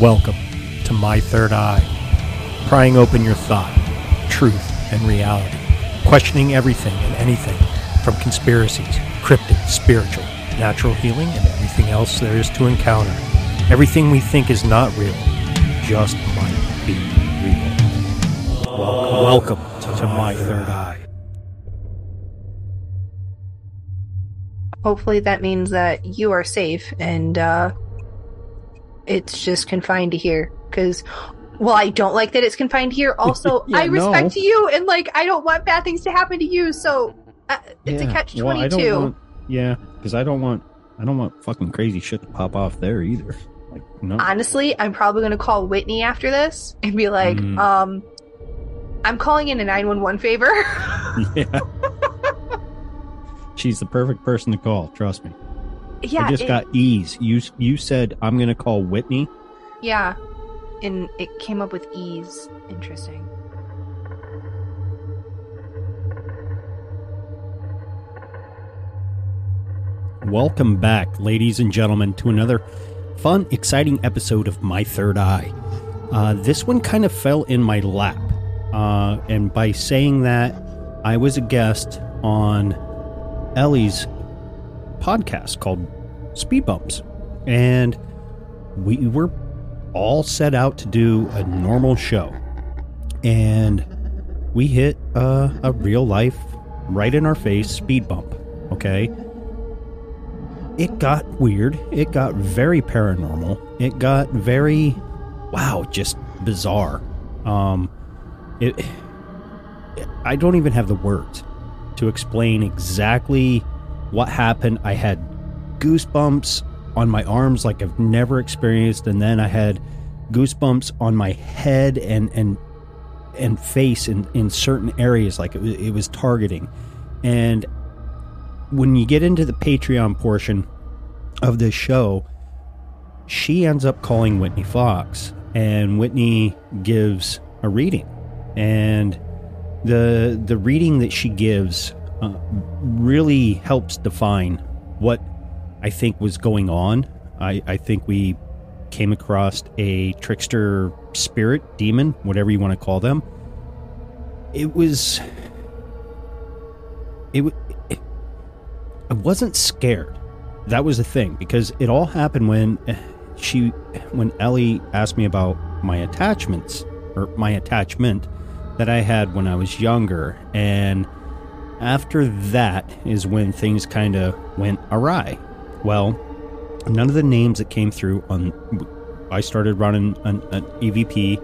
Welcome to My Third Eye, prying open your thought, truth, and reality, questioning everything and anything from conspiracies, cryptic, spiritual, natural healing, and everything else there is to encounter. Everything we think is not real just might be real. Welcome, welcome to My Third Eye. Hopefully that means that you are safe and uh, it's just confined to here. Because well, I don't like that it's confined here. Also, Yeah, I respect no. you, and like I don't want bad things to happen to you. So uh, it's a Yeah. catch Well, I twenty want- yeah, because I don't want I don't want fucking crazy shit to pop off there either. Like no. Honestly, I'm probably gonna call Whitney after this and be like, Mm. um, I'm calling in a nine one one favor. yeah. She's the perfect person to call. Trust me. Yeah, I just it- got ease. You you said I'm gonna call Whitney. yeah, and it came up with ease. Interesting. Welcome back, ladies and gentlemen, to another fun, exciting episode of My Third Eye. Uh, this one kind of fell in my lap. Uh, and by saying that, I was a guest on Ellie's podcast called Speed Bumps. And we were all set out to do a normal show. And we hit a real life, right in our face speed bump. Okay it got weird. It got very paranormal. It got very, wow, just bizarre. Um, it. I don't even have the words to explain exactly what happened. I had goosebumps on my arms like I've never experienced, and then I had goosebumps on my head and and and face in in certain areas, like it was, it was targeting, and when you get into the Patreon portion of this show, she ends up calling Whitney Fox, and Whitney gives a reading, and the the reading that she gives uh, really helps define what I think was going on. I, I think we came across a trickster spirit, demon, whatever you want to call them. It was. It, it I wasn't scared. That was the thing because it all happened when she, when Ellie asked me about my attachments or my attachment that I had when I was younger, and after that is when things kind of went awry. Well, none of the names that came through on, I started running an, an EVP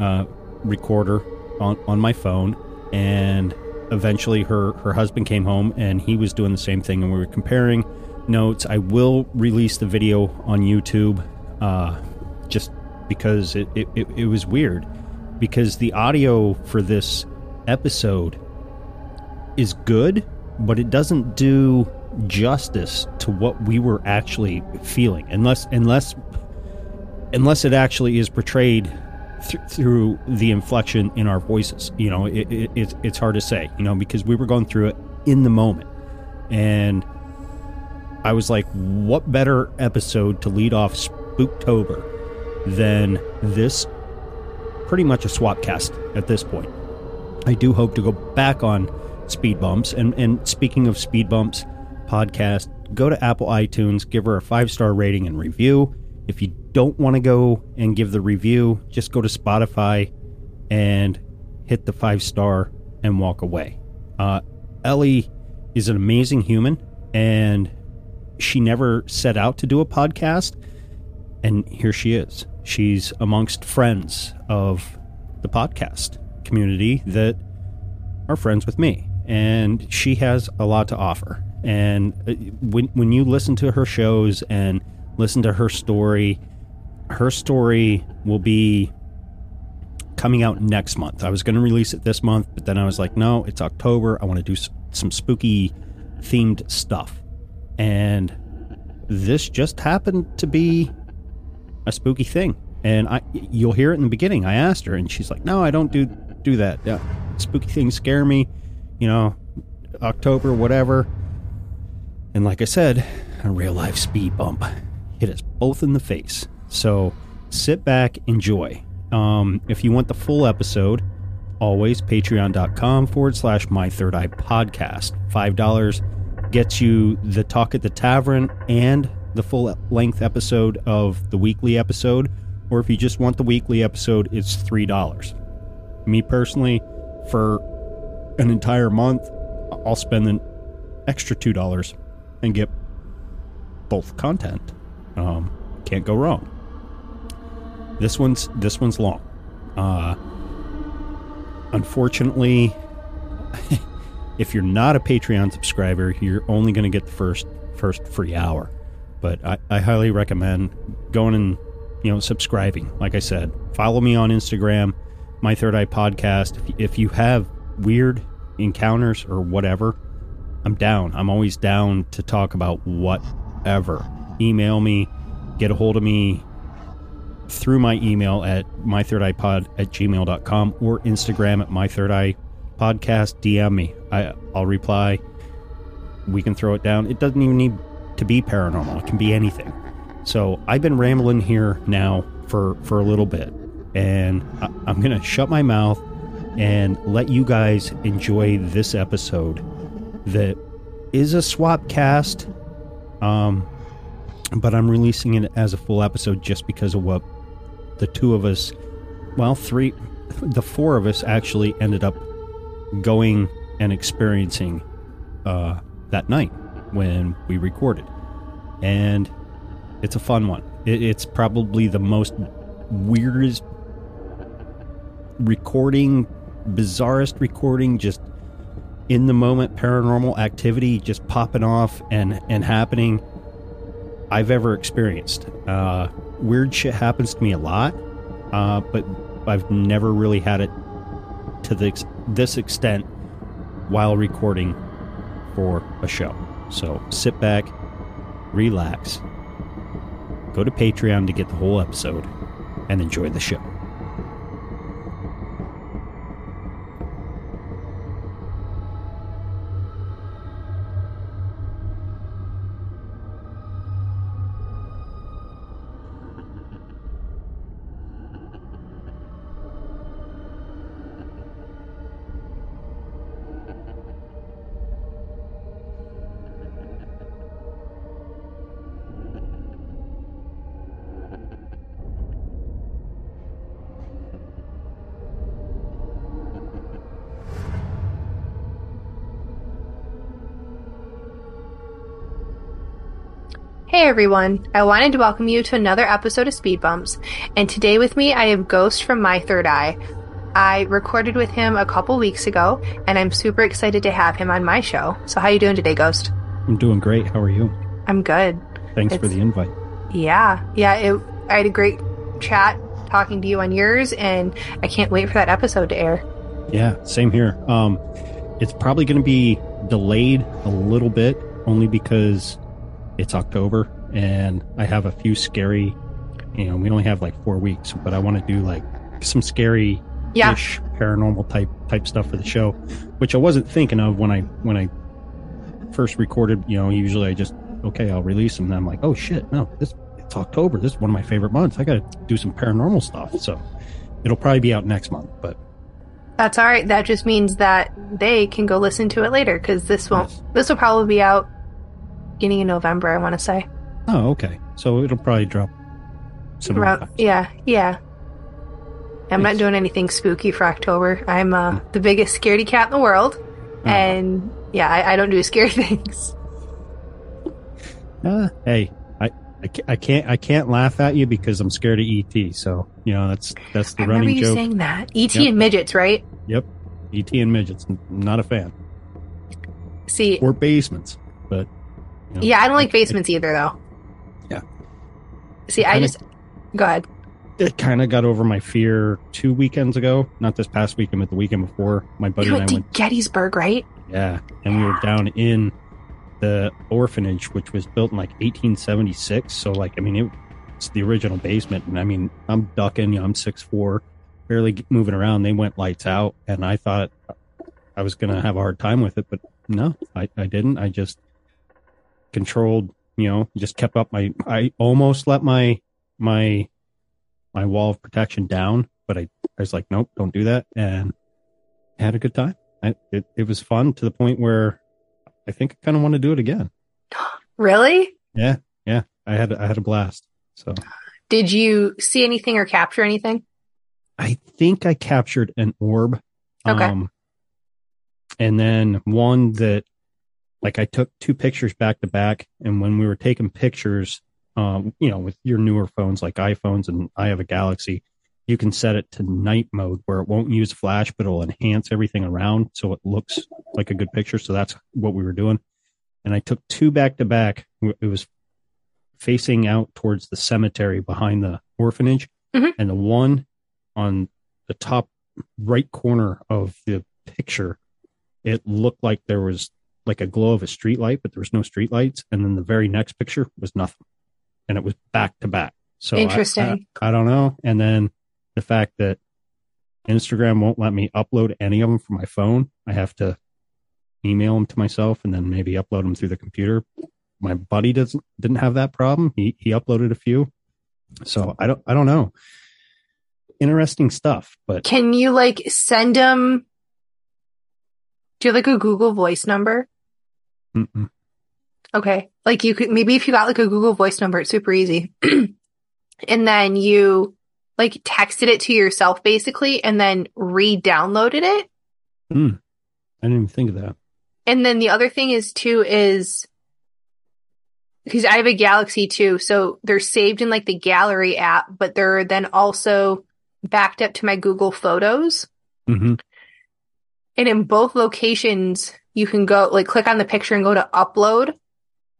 uh, recorder on on my phone, and eventually her her husband came home and he was doing the same thing, and we were comparing notes. I will release the video on YouTube, uh, just because it, it, it, it was weird, because the audio for this episode is good, but it doesn't do justice to what we were actually feeling, unless unless unless it actually is portrayed th- through the inflection in our voices. You know, it, it, it's it's hard to say. You know, because we were going through it in the moment, and I was like, what better episode to lead off Spooktober than this? Pretty much a swap cast at this point. I do hope to go back on Speed Bumps. And, and speaking of Speed Bumps podcast, go to Apple iTunes, give her a five star rating and review. If you don't want to go and give the review, just go to Spotify and hit the five star and walk away. Uh, Ellie is an amazing human, and she never set out to do a podcast. And here she is. She's amongst friends of the podcast community that are friends with me, and she has a lot to offer. And uh, when when you listen to her shows and listen to her story, her story will be coming out next month. I was going to release it this month, but then I was like, no, it's October. I want to do some spooky themed stuff, and this just happened to be a spooky thing. And I, you'll hear it in the beginning. I asked her, and she's like, "No, I don't do do that. Yeah, spooky things scare me. You know, October, whatever." And like I said, a real life speed bump hit us both in the face. So sit back, enjoy. Um, if you want the full episode, always patreon.com forward slash my third eye podcast. Five dollars gets you the talk at the tavern and the full length episode of the weekly episode. Or if you just want the weekly episode, it's three dollars. Me personally, for an entire month, I'll spend an extra two dollars and get both content. Um, can't go wrong. This one's this one's long. Uh, unfortunately, if you're not a Patreon subscriber, you're only going to get the first first free hour. But I, I highly recommend going and you know subscribing. Like I said, follow me on Instagram, my Third Eye Podcast. If, if you have weird encounters or whatever, I'm down. I'm always down to talk about whatever. Email me, get a hold of me through my email at mythirdeyepod at gmail.com or Instagram at mythirdeye podcast. DM me. I, I'll reply. We can throw it down. It doesn't even need to be paranormal. It can be anything. So I've been rambling here now for, for a little bit, and I, I'm going to shut my mouth and let you guys enjoy this episode that is a swap cast. Um, but I'm releasing it as a full episode just because of what the two of us, well, three, the four of us actually ended up going and experiencing uh, that night when we recorded. And it's a fun one. It, it's probably the most weirdest recording, bizarrest recording, just in the moment paranormal activity just popping off and, and happening I've ever experienced. Uh, weird shit happens to me a lot, uh, but I've never really had it to this, this extent while recording for a show. So sit back, relax, go to Patreon to get the whole episode, and enjoy the show. Hey everyone, I wanted to welcome you to another episode of Speed Bumps, and today with me I have Ghost from My Third Eye. I recorded with him a couple weeks ago, and I'm super excited to have him on my show. So how you doing today, Ghost? I'm doing great. How are you? I'm good. Thanks for the invite. Yeah, yeah, it, I had a great chat talking to you on yours, and I can't wait for that episode to air. Yeah, same here. Um, it's probably going to be delayed a little bit, only because it's October and I have a few scary. You know, we only have like four weeks, but I want to do like some scary Yeah, paranormal type type stuff for the show, which I wasn't thinking of when I when I first recorded. You know, usually I just okay, I'll release them. And I'm like, oh shit, no, this it's October. This is one of my favorite months. I got to do some paranormal stuff. So it'll probably be out next month, but that's all right. That just means that they can go listen to it later because this won't. Yes. This will probably be out beginning of November. I want to say. oh okay, so it'll probably drop. Around, yeah, yeah. I'm not doing anything spooky for October. I'm uh, the biggest scaredy cat in the world, Uh-huh. and yeah, I, I don't do scary things. Uh, hey, I, I I can't I can't laugh at you because I'm scared of ET. So you know that's that's the I remember running you joke. saying that. ET Yep. and midgets, right? Yep, ET and midgets. n- Not a fan. See, Or basements, but you know, yeah, I don't like basements either, though. Yeah. See, I Kinda- just go ahead. It kind of got over my fear two weekends ago. Not this past weekend, but the weekend before. My buddy You and I went to. Gettysburg, right? Yeah, and we were down in the orphanage, which was built in like 1876. So like, I mean, it, it's the original basement, and I mean, I'm ducking. You know, I'm six four, barely moving around. They went lights out, and I thought I was gonna have a hard time with it, but no, I, I didn't. I just controlled. You know, just kept up my. I almost let my my my wall of protection down, but I I was like, nope, don't do that, and had a good time. I, it, it was fun to the point where I think I kind of want to do it again. Really? Yeah, yeah. I had I had a blast. So Did you see anything or capture anything? I think I captured an orb. Okay. Um, and then one that, like, I took two pictures back to back, and when we were taking pictures, um, you know, with your newer phones like iPhones, and I have a Galaxy, you can set it to night mode where it won't use flash, but it'll enhance everything around so it looks like a good picture. So that's what we were doing. And I took two back to back. It was facing out towards the cemetery behind the orphanage. Mhm. And the one on the top right corner of the picture, it looked like there was like a glow of a street light, but there was no street lights. And then the very next picture was nothing. And it was back to back. So I- Interesting. I, I don't know. And then the fact that Instagram won't let me upload any of them from my phone. I have to email them to myself and then maybe upload them through the computer. My buddy doesn't didn't have that problem. He he uploaded a few. So I don't I don't know. Interesting stuff, but Can you like send them? Do you have like a Google Voice number? Mm-mm. Okay. Like you could, maybe if you got like a Google Voice number, it's super easy. and then you like texted it to yourself basically and then re-downloaded it. Hmm. I didn't even think of that. And then the other thing is too is because I have a Galaxy too, so they're saved in like the gallery app, but they're then also backed up to my Google Photos. hmm And in both locations, you can go like click on the picture and go to upload.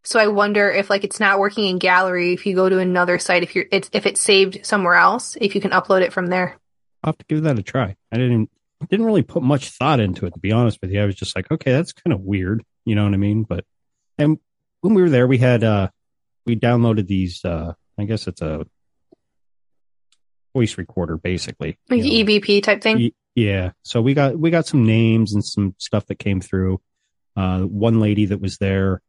So I wonder if like it's not working in gallery, if you go to another site, if you're it's if it's saved somewhere else, if you can upload it from there. I'll have to give that a try. I didn't didn't really put much thought into it to be honest with you. I was just like, okay, that's kind of weird. You know what I mean? But and when we were there, we had uh we downloaded these uh I guess it's a voice recorder basically. Like you know. EVP type thing. Y- Yeah. So we got we got some names and some stuff that came through. Uh, one lady that was there,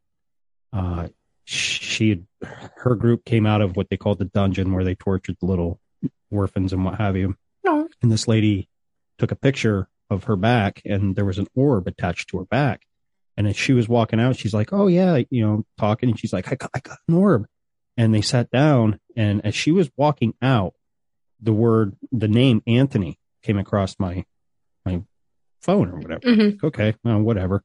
uh, she had, her group came out of what they called the dungeon where they tortured the little orphans and what have you. No. And this lady took a picture of her back, and there was an orb attached to her back. And as she was walking out, she's like, "Oh yeah," you know, talking, and she's like, "I got, I got an orb." And they sat down, and as she was walking out, the word, the name Anthony came across my my phone or whatever. Mhm. Okay, well, whatever.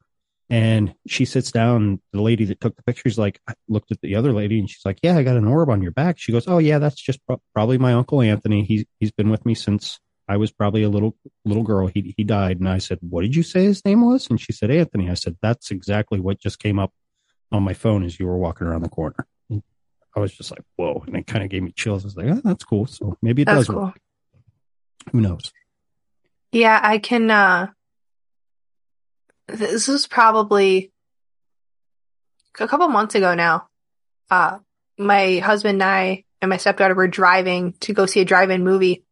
And she sits down. The lady that took the pictures like I looked at the other lady, and she's like, "Yeah, I got an orb on your back." She goes, "Oh yeah, that's just pro- probably my uncle Anthony. He's he's been with me since I was probably a little little girl. He he died." And I said, "What did you say his name was?" And she said, "Anthony." I said, "That's exactly what just came up on my phone as you were walking around the corner." And I was just like, "Whoa!" And it kind of gave me chills. I was like, oh, "That's cool." So maybe it That's does cool. work. Who knows? Yeah, I can uh this was probably a couple months ago now. Uh my husband and I and my stepdaughter were driving to go see a drive-in movie.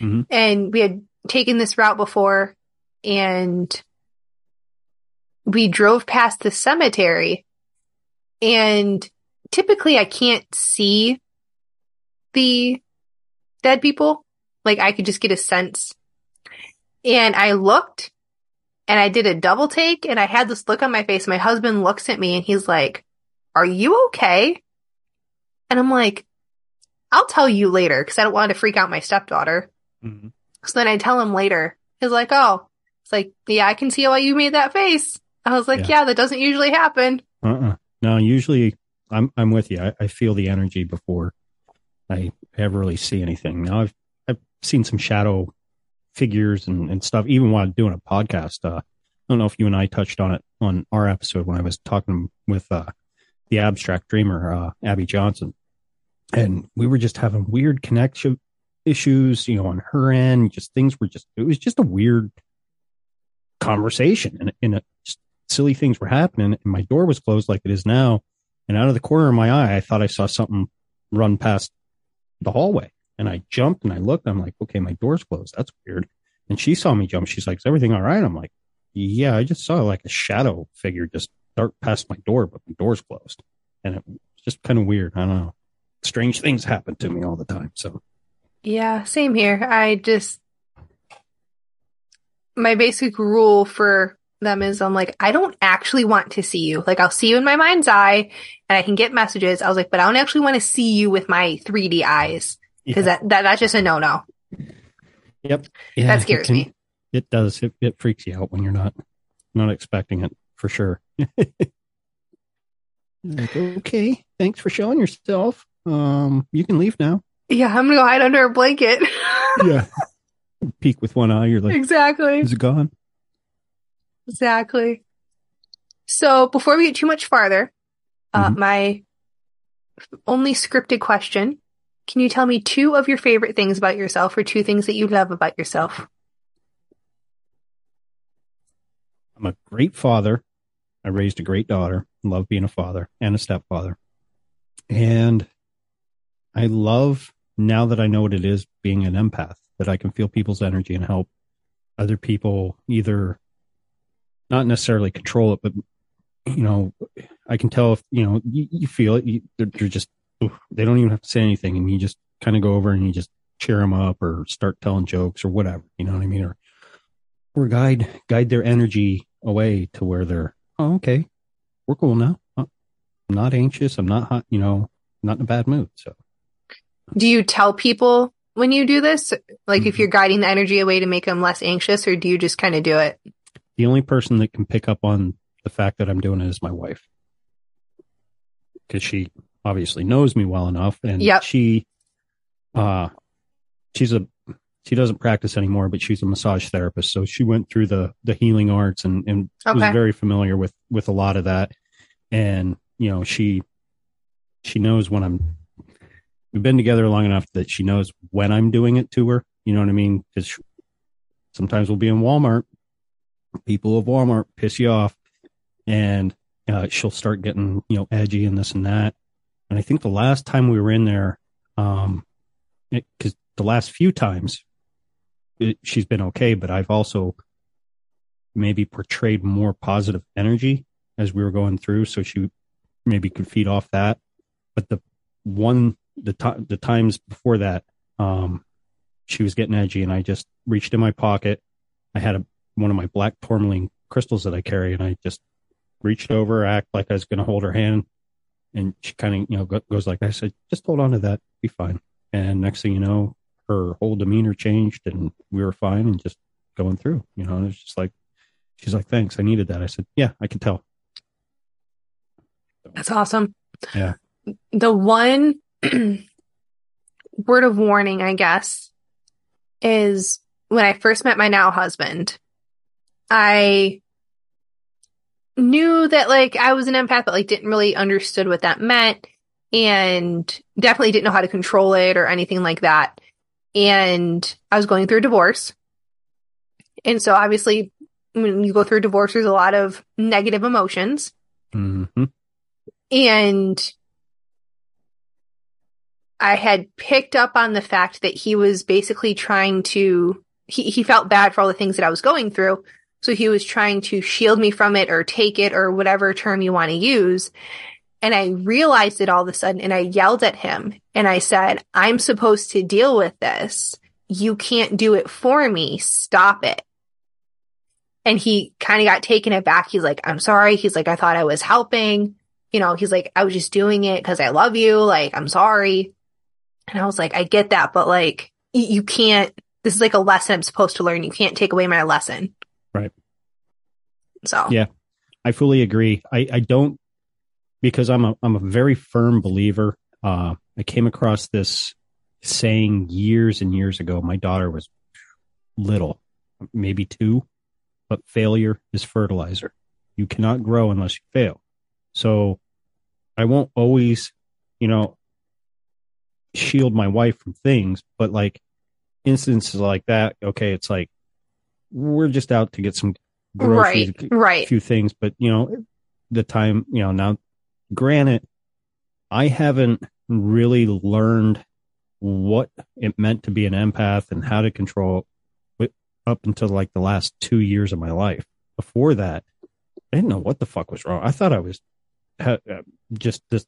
Mhm. And we had taken this route before and we drove past the cemetery and typically I can't see the dead people. Like I could just get a sense. And I looked and I did a double take and I had this look on my face. My husband looks at me and he's like, Are you okay? And I'm like, I'll tell you later because I don't want to freak out my stepdaughter. Mhm. So then I tell him later. He's like, Oh, it's like, yeah, I can see why you made that face. I was like, Yeah. yeah, that doesn't usually happen. Uh-uh. No, usually I'm I'm with you. I, I feel the energy before I ever really see anything. Now I've I've seen some shadow figures and, and stuff, even while doing a podcast. Uh, I don't know if you and I touched on it on our episode when I was talking with uh, the abstract dreamer, uh, Abby Johnson. And we were just having weird connection issues, you know, on her end. Just things were just it was just a weird conversation and, and it, silly things were happening and my door was closed like it is now and out of the corner of my eye i thought i saw something run past the hallway and i jumped and i looked i'm like okay my door's closed. That's weird. And she saw me jump. She's like is everything all right? I'm like yeah i just saw like a shadow figure just dart past my door but my door's closed. And it was just kind of weird. I don't know. Strange things happen to me all the time so. Yeah, same here. I just, my basic rule for them is I'm like, I don't actually want to see you. Like, I'll see you in my mind's eye and I can get messages. I was like, but I don't actually want to see you with my 3D eyes because yeah. that, that, that's just a no no. yep yeah, That it scares can- me. it does it, it freaks you out when you're not not expecting it for sure like okay thanks for showing yourself um you can leave now Yeah, I'm gonna go hide under a blanket. yeah. Peek with one eye. You're like, exactly. is it gone? Exactly. So before we get too much farther, uh, Mhm. my only scripted question. Can you tell me two of your favorite things about yourself or two things that you love about yourself? I'm a great father. I raised a great daughter. Love being a father and a stepfather. And I love now that I know what it is being an empath, that I can feel people's energy and help other people either not necessarily control it, but you know, I can tell if, you know, you, you feel it, you, they're, they're just, they don't even have to say anything. And you just kind of go over and you just cheer them up or start telling jokes or whatever, you know what I mean? Or, or guide, guide their energy away to where they're, oh, okay, we're cool now. Uh, I'm not anxious. I'm not hot, you know, not in a bad mood. So Do you tell people when you do this? Like if Mhm. you're guiding the energy away to make them less anxious or do you just kind of do it? the only person that can pick up on the fact that I'm doing it is my wife. Cause she obviously knows me well enough and Yep. she, uh, she's a, she doesn't practice anymore, but she's a massage therapist. So she went through the, the healing arts and, and was very familiar with, with a lot of that. And, you know, she, she knows when I'm, we've been together long enough that she knows when I'm doing it to her. You know what I mean? Cause sometimes we'll be in Walmart people of Walmart piss you off and uh, she'll start getting, you know, edgy and this and that. And I think the last time we were in there, um, cause the last few times it, she's been okay, but I've also maybe portrayed more positive energy as we were going through. So she maybe could feed off that. But the one, the time, the times before that, um, she was getting edgy and I just reached in my pocket. I had a, one of my black tourmaline crystals that I carry, and I just reached over, act like I was going to hold her hand, and she kind of, you know, go, goes like. I said, just hold on to that, be fine. And next thing you know, her whole demeanor changed, and we were fine, and just going through, you know. And it's just like, she's like, thanks, I needed that. I said, yeah, I can tell. That's awesome. Yeah. The one word of warning, I guess, is when I first met my now husband, I knew that like I was an empath, but like didn't really understood what that meant and definitely didn't know how to control it or anything like that. And I was going through a divorce. And so obviously when you go through a divorce, there's a lot of negative emotions. Mm-hmm. And I had picked up on the fact that he was basically trying to, he, he felt bad for all the things that I was going through. So he was trying to shield me from it or take it or whatever term you want to use. And I realized it all of a sudden and I yelled at him and I said, I'm supposed to deal with this. You can't do it for me. Stop it. And he kind of got taken aback. He's like, I'm sorry. He's like, I thought I was helping. You know, he's like, I was just doing it because I love you. Like, I'm sorry. And I was like, I get that, but like, you can't, this is like a lesson I'm supposed to learn. You can't take away my lesson. Right. So, Yeah. I fully agree. I, I don't because I'm a I'm a very firm believer. Uh, I came across this saying years and years ago. My daughter was little, maybe two, but failure is fertilizer. You cannot grow unless you fail. So I won't always, you know, shield my wife from things, but like instances like that, okay, it's like we're just out to get some groceries, right, right. a few things, but you know, the time, you know, now granted, I haven't really learned what it meant to be an empath and how to control it up until like the last two years of my life. Before that, I didn't know what the fuck was wrong. I thought I was uh, just this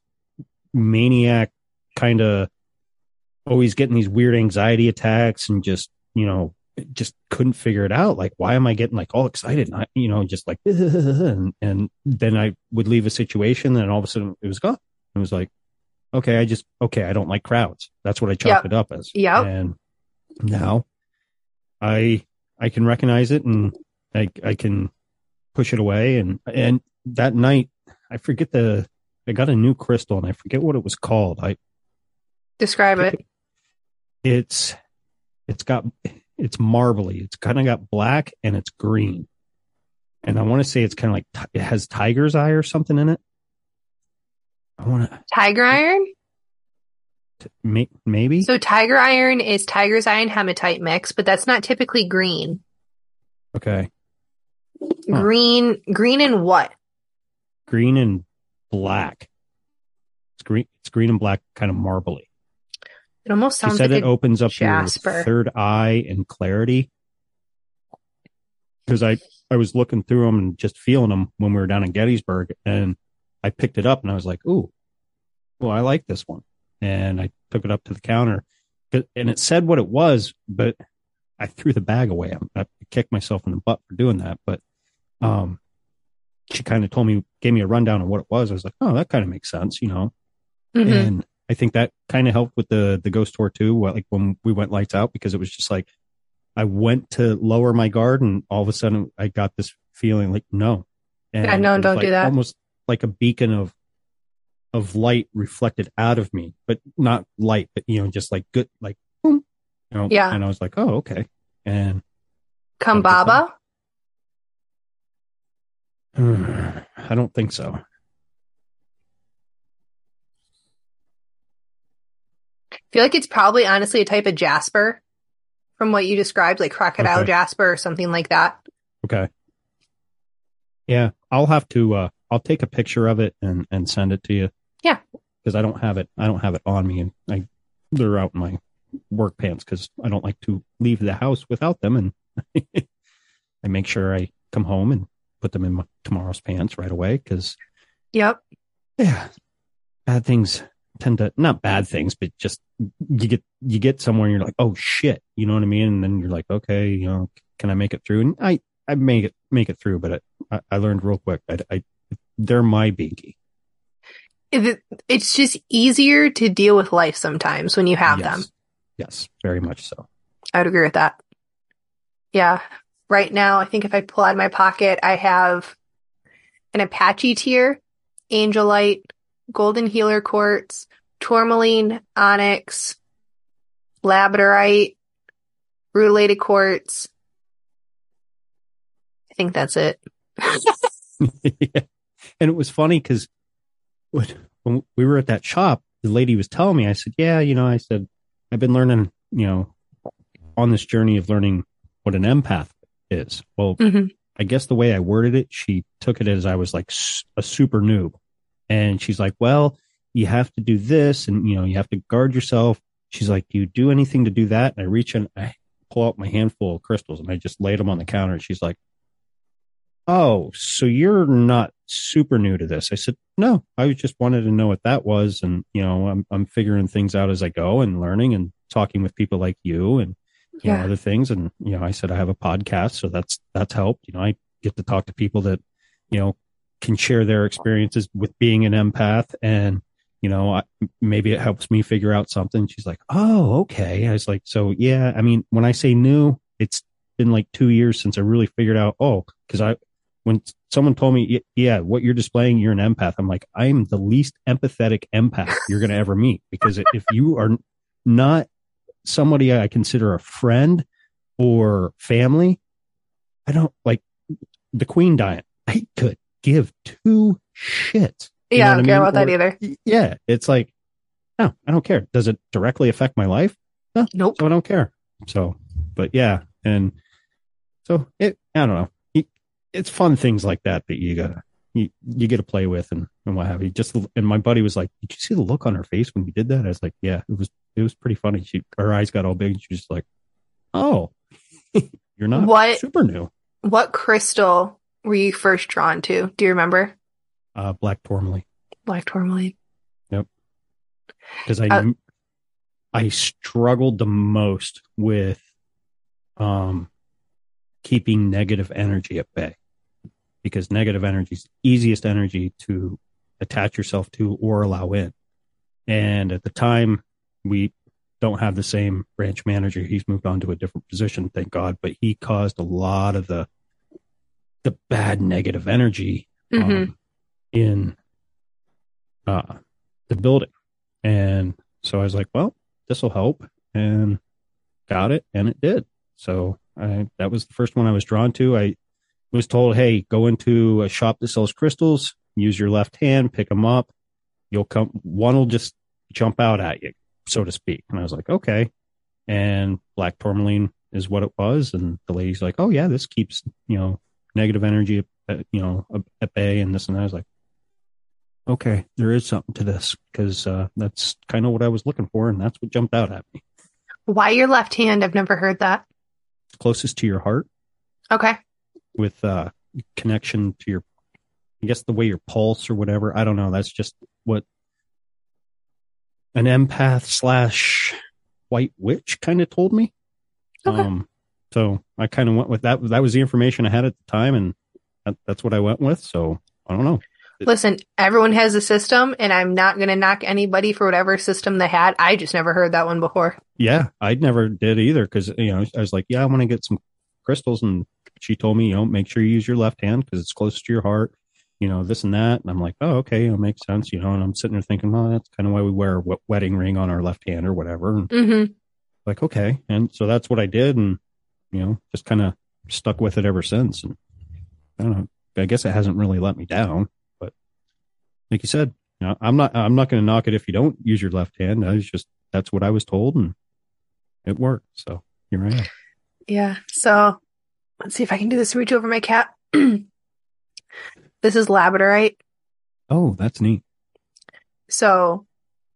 maniac kind of always getting these weird anxiety attacks and just, you know, just couldn't figure it out. Like, why am I getting like all excited? And I, you know, just like, and, and then I would leave a situation and all of a sudden it was gone. It was like, okay, I just, okay, I don't like crowds. That's what I chalked Yep. it up as. Yeah. And now I, I can recognize it and I, I can push it away. And, and that night, I forget the, I got a new crystal and I forget what it was called. I, Describe it. it's it's got it's marbly. It's kind of got black and it's green. And I want to say it's kind of like it has tiger's eye or something in it. I want to Tiger iron? may, maybe So tiger iron is tiger's eye and hematite mix, but that's not typically green. okay Huh. Green, green and what? green and black. It's green. It's green and black, kind of marbly. It almost She sounds said like it opens up jasper. your third eye and clarity. Because I I was looking through them and just feeling them when we were down in Gettysburg, and I picked it up and I was like, "Ooh, well, I like this one." And I took it up to the counter, and it said what it was, but I threw the bag away. I, I kicked myself in the butt for doing that, but um, she kind of told me, gave me a rundown of what it was. I was like, "Oh, that kind of makes sense," you know. Mhm. And I think that kind of helped with the the ghost tour too. What, like when we went lights out, because it was just like I went to lower my guard, and all of a sudden I got this feeling like no, and Yeah, no, don't like do that. Almost like a beacon of of light reflected out of me, but not light, but you know, just like good, like boom, you know. Yeah. And I was like, oh, okay, and Kambaba? I don't think so. Feel like it's probably honestly a type of jasper from what you described, like crocodile Okay. jasper or something like that. Okay. Yeah, I'll have to. uh I'll take a picture of it and and send it to you. Yeah. Because I don't have it. I don't have it on me, and I they're out in my work pants because I don't like to leave the house without them, and I make sure I come home and put them in my tomorrow's pants right away. Because Yep. yeah, bad things tend to not bad things, but just you get you get somewhere and you're like, oh shit, you know what I mean? And then you're like, okay, you know, can I make it through? And I I make it make it through, but I, I, learned real quick. I, I they're my binky. It's just easier to deal with life sometimes when you have yes. them. Yes, very much so. I would agree with that. Yeah. Right now, I think if I pull out of my pocket, I have an Apache tear, Angelite, Golden Healer Quartz, Tourmaline, Onyx, Labradorite, Rutilated Quartz. I think that's it. yeah. And it was funny because when, we were at that shop, the lady was telling me, I said, yeah, you know, I said, I've been learning, you know, on this journey of learning what an empath is. Well, Mhm. I guess the way I worded it, she took it as I was like a super noob. And she's like, well, you have to do this and, you know, you have to guard yourself. She's like, do you do anything to do that? And I reach in, I pull out my handful of crystals and I just laid them on the counter. And she's like, oh, so you're not super new to this. I said, no, I just wanted to know what that was. And, you know, I'm, I'm figuring things out as I go and learning and talking with people like you and, you know, other things. And, you know, I said, I have a podcast. So that's, that's helped. You know, I get to talk to people that, you know, can share their experiences with being an empath and, you know, I, maybe it helps me figure out something. She's like, Oh, okay. I was like, so yeah, I mean, when I say new, it's been like two years since I really figured out, oh, cause I, when someone told me, yeah, what you're displaying, you're an empath. I'm like, I'm the least empathetic empath you're going to ever meet because if you are not somebody I consider a friend or family, I don't like the queen diet. I could give two shits. You yeah, I don't care mean? about that either. Yeah. It's like, no, I don't care. Does it directly affect my life? No, Nope. so I don't care. So, but yeah. And so it, I don't know. It's fun things like that that you gotta, you, you get to play with and, and what have you. Just, and my buddy was like, did you see the look on her face when you did that? I was like, yeah, it was, it was pretty funny. She, her eyes got all big. and She was just like, oh, you're not What- super new. What crystal were you first drawn to? Do you remember? Uh, black tourmaline. Black tourmaline. Yep. Because I Uh, I struggled the most with um keeping negative energy at bay because negative energy is the easiest energy to attach yourself to or allow in. And at the time, we don't have the same branch manager. He's moved on to a different position, thank God. But he caused a lot of the the bad negative energy Mhm. um, in uh, the building. And so I was like, well, this will help. And got it, and it did. So I, that was the first one I was drawn to. I was told, "Hey, go into a shop that sells crystals. Use your left hand, pick them up. You'll come. One will just jump out at you, so to speak." And I was like, "Okay." And black tourmaline is what it was. And the lady's like, "Oh yeah, this keeps you know negative energy, you know, at bay and this and that." I was like, "Okay, there is something to this because uh, that's kind of what I was looking for, and that's what jumped out at me." Why your left hand? I've never heard that. Closest to your heart Okay. with uh, connection to your, I guess the way your pulse or whatever. I don't know. That's just what an empath slash white witch kind of told me. Okay. Um, so I kind of went with that. That was the information I had at the time, and that, that's what I went with. So I don't know. Listen, everyone has a system, and I'm not going to knock anybody for whatever system they had. I just never heard that one before. Yeah, I never did either because you know I was like, yeah, I want to get some crystals, and she told me, you know, make sure you use your left hand because it's close to your heart. You know, this and that, and I'm like, oh, okay, it makes sense. You know, and I'm sitting there thinking, well, that's kind of why we wear a wedding ring on our left hand or whatever. And Mm-hmm. like, okay, and so that's what I did, and you know, just kind of stuck with it ever since. And I don't know. I guess it hasn't really let me down, like you said, you know, I'm not. I'm not going to knock it if you don't use your left hand. I was just that's what I was told, and it worked. So here I am. Yeah. So let's see if I can do this reach over my cat. this is labradorite. Oh, that's neat. So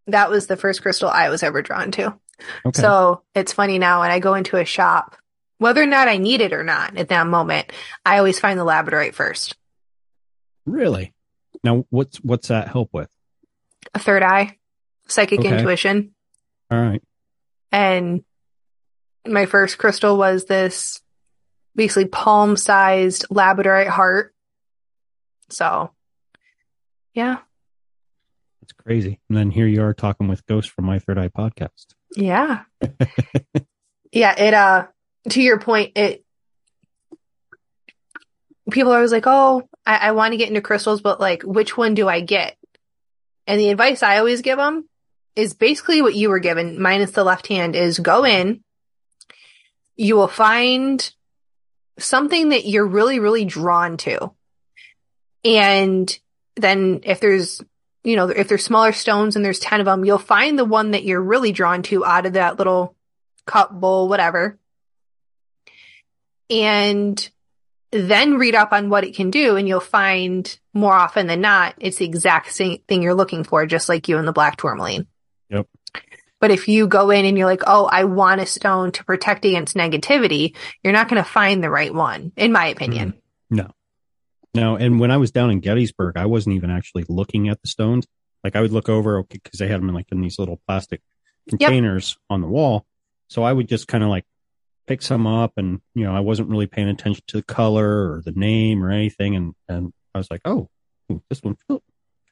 that was the first crystal I was ever drawn to. Okay. So it's funny now when I go into a shop, whether or not I need it or not at that moment, I always find the labradorite first. really? Now, what's what's that help with? A third eye, psychic Okay. intuition. All right. And my first crystal was this basically palm sized labradorite heart. So yeah. That's crazy. And then here you are talking with Ghost from My Third Eye podcast. Yeah. yeah, it uh to your point, it people are always like, Oh, I, I want to get into crystals, but like which one do I get? And the advice I always give them is basically what you were given, minus the left hand, is go in, you will find something that you're really, really drawn to. And then if there's you know, if there's smaller stones and there's 10 of them, you'll find the one that you're really drawn to out of that little cup bowl, whatever. And then read up on what it can do and you'll find more often than not, it's the exact same thing you're looking for, just like you in the black tourmaline. Yep. But if you go in and you're like, oh, I want a stone to protect against negativity, you're not going to find the right one, in my opinion. Mm-hmm. No. No. And when I was down in Gettysburg, I wasn't even actually looking at the stones. Like I would look over, okay, because they had them in like in these little plastic containers on the wall. So I would just kind of like pick some up and, you know, I wasn't really paying attention to the color or the name or anything. And, and I was like, oh, ooh, this one. oh,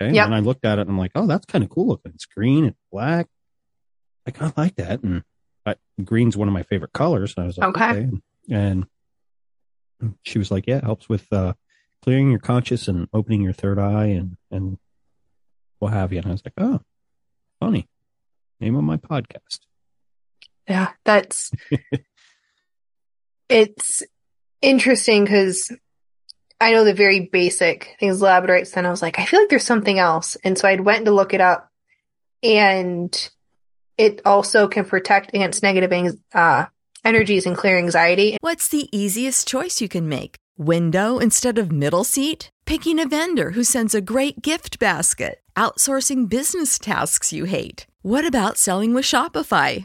Okay. Yep. And I looked at it and I'm like, oh, that's kind of cool looking. It's green and black. I kind of like that. And I, green's one of my favorite colors. And I was like, Okay. okay. And she was like, yeah, it helps with, uh, clearing your conscious and opening your third eye and, and what have you. And I was like, oh, funny. Name of my podcast. Yeah, that's it's interesting because I know the very basic things labradorites. Then I was like, I feel like there's something else, and so I went to look it up, and it also can protect against negative uh, energies and clear anxiety. What's the easiest choice you can make? Window instead of middle seat? Picking a vendor who sends a great gift basket? Outsourcing business tasks you hate? What about selling with Shopify?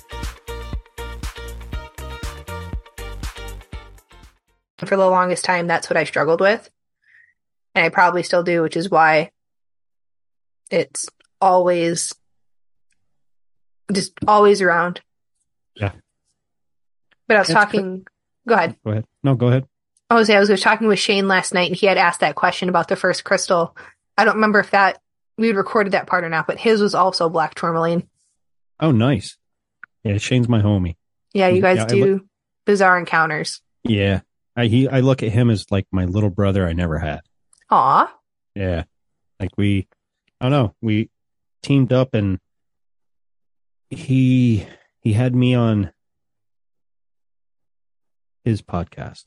For the longest time, that's what I struggled with. And I probably still do, which is why it's always just always around. Yeah. But I was That's talking, go ahead. Go ahead. No, go ahead. I was, I was talking with Shane last night and he had asked that question about the first crystal. I don't remember if that we recorded that part or not, but his was also black tourmaline. Oh, nice. Yeah, Shane's my homie. Yeah, you guys Yeah, do bizarre encounters. Yeah, I he I look at him as like my little brother I never had. Aw. Yeah, like we, I don't know, we teamed up and he he had me on his podcast,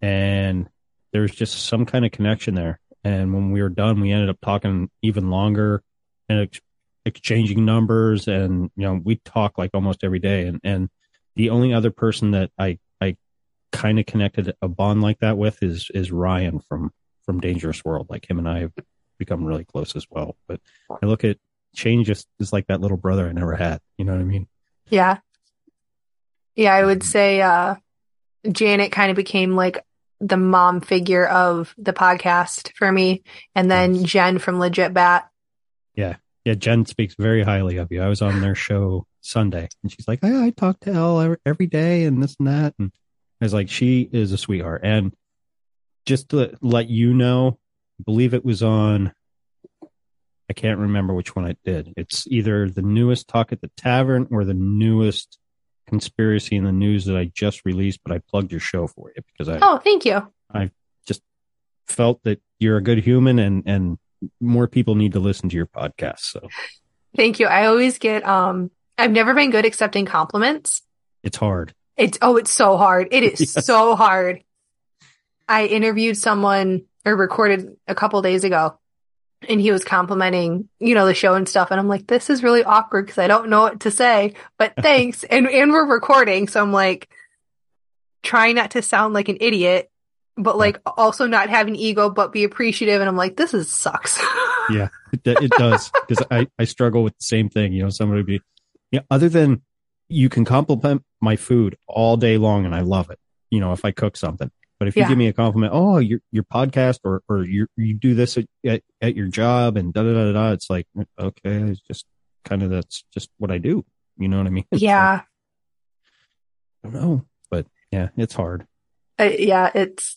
and there was just some kind of connection there. And when we were done, we ended up talking even longer and ex- exchanging numbers, and you know we talk like almost every day. And and the only other person that I I kind of connected a bond like that with is is Ryan from from Dangerous World. Like him and I have become really close as well. But I look at Shane just is like that little brother I never had. You know what I mean? Yeah. Yeah, I would say uh Janet kind of became like the mom figure of the podcast for me. And then. Jen from Legit Bat. Yeah. Yeah. Jen speaks very highly of you. I was on their show Sunday and she's like, I, I talk to Elle every, every day and this and that. And I was like, she is a sweetheart. And just to let you know, I believe it was on, I can't remember which one I did. It's either the newest Talk at the Tavern or the newest conspiracy in the news that I just released, but I plugged your show for you because I, Oh, thank you. I just felt that you're a good human and and more people need to listen to your podcast. So Thank you. I always get um I've never been good accepting compliments. it's hard. It's oh, it's so hard. It is Yes. so hard. I interviewed someone or recorded a couple days ago and he was complimenting, you know, the show and stuff. And I'm like, this is really awkward because I don't know what to say, but thanks. and, and we're recording. So I'm like trying not to sound like an idiot, but like also not have an ego, but be appreciative. And I'm like, this is sucks. Yeah, it, it does because I I struggle with the same thing. You know, somebody would be yeah. Other than you can compliment my food all day long and I love it. You know, if I cook something. But if you Yeah. give me a compliment, oh, your your podcast or or you you do this at, at at your job and da da da da, it's like okay, it's just kind of that's just what I do. You know what I mean? So, yeah. I don't know, but yeah, it's hard. Uh, yeah. It's,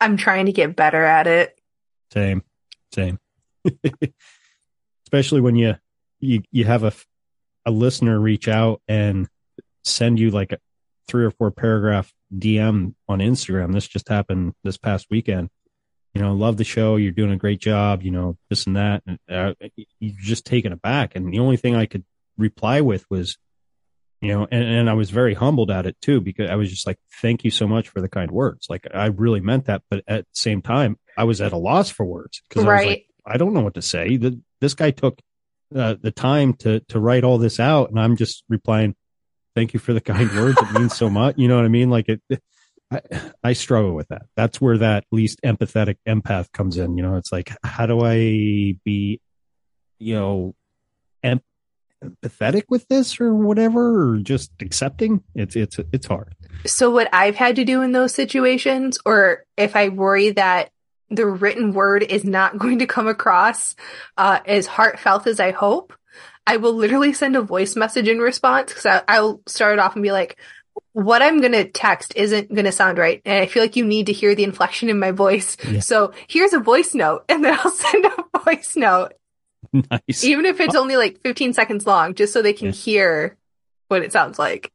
I'm trying to get better at it. Same, same. Especially when you you you have a a listener reach out and send you like a three or four paragraph DM on Instagram. This just happened this past weekend. You know, love the show. You're doing a great job. You know, this and that. And, uh, you're just taken aback. And the only thing I could reply with was, you know, and, and I was very humbled at it too because I was just like, "Thank you so much for the kind words." Like I really meant that, but at the same time, I was at a loss for words because I was like, I don't know what to say. The, this guy took uh, the time to to write all this out, and I'm just replying, "Thank you for the kind words. It means so much." You know what I mean? Like it. I, I struggle with that. That's where that least empathetic empath comes in. You know, it's like, how do I be, you know, em- empathetic with this or whatever, or just accepting? It's it's it's hard. So what I've had to do in those situations, or if I worry that the written word is not going to come across uh, as heartfelt as I hope, I will literally send a voice message in response because I'll start it off and be like, what I'm going to text isn't going to sound right. And I feel like you need to hear the inflection in my voice. Yeah. So here's a voice note and then I'll send a voice note. Nice. Even if it's only like 15 seconds long, just so they can yeah. hear what it sounds like.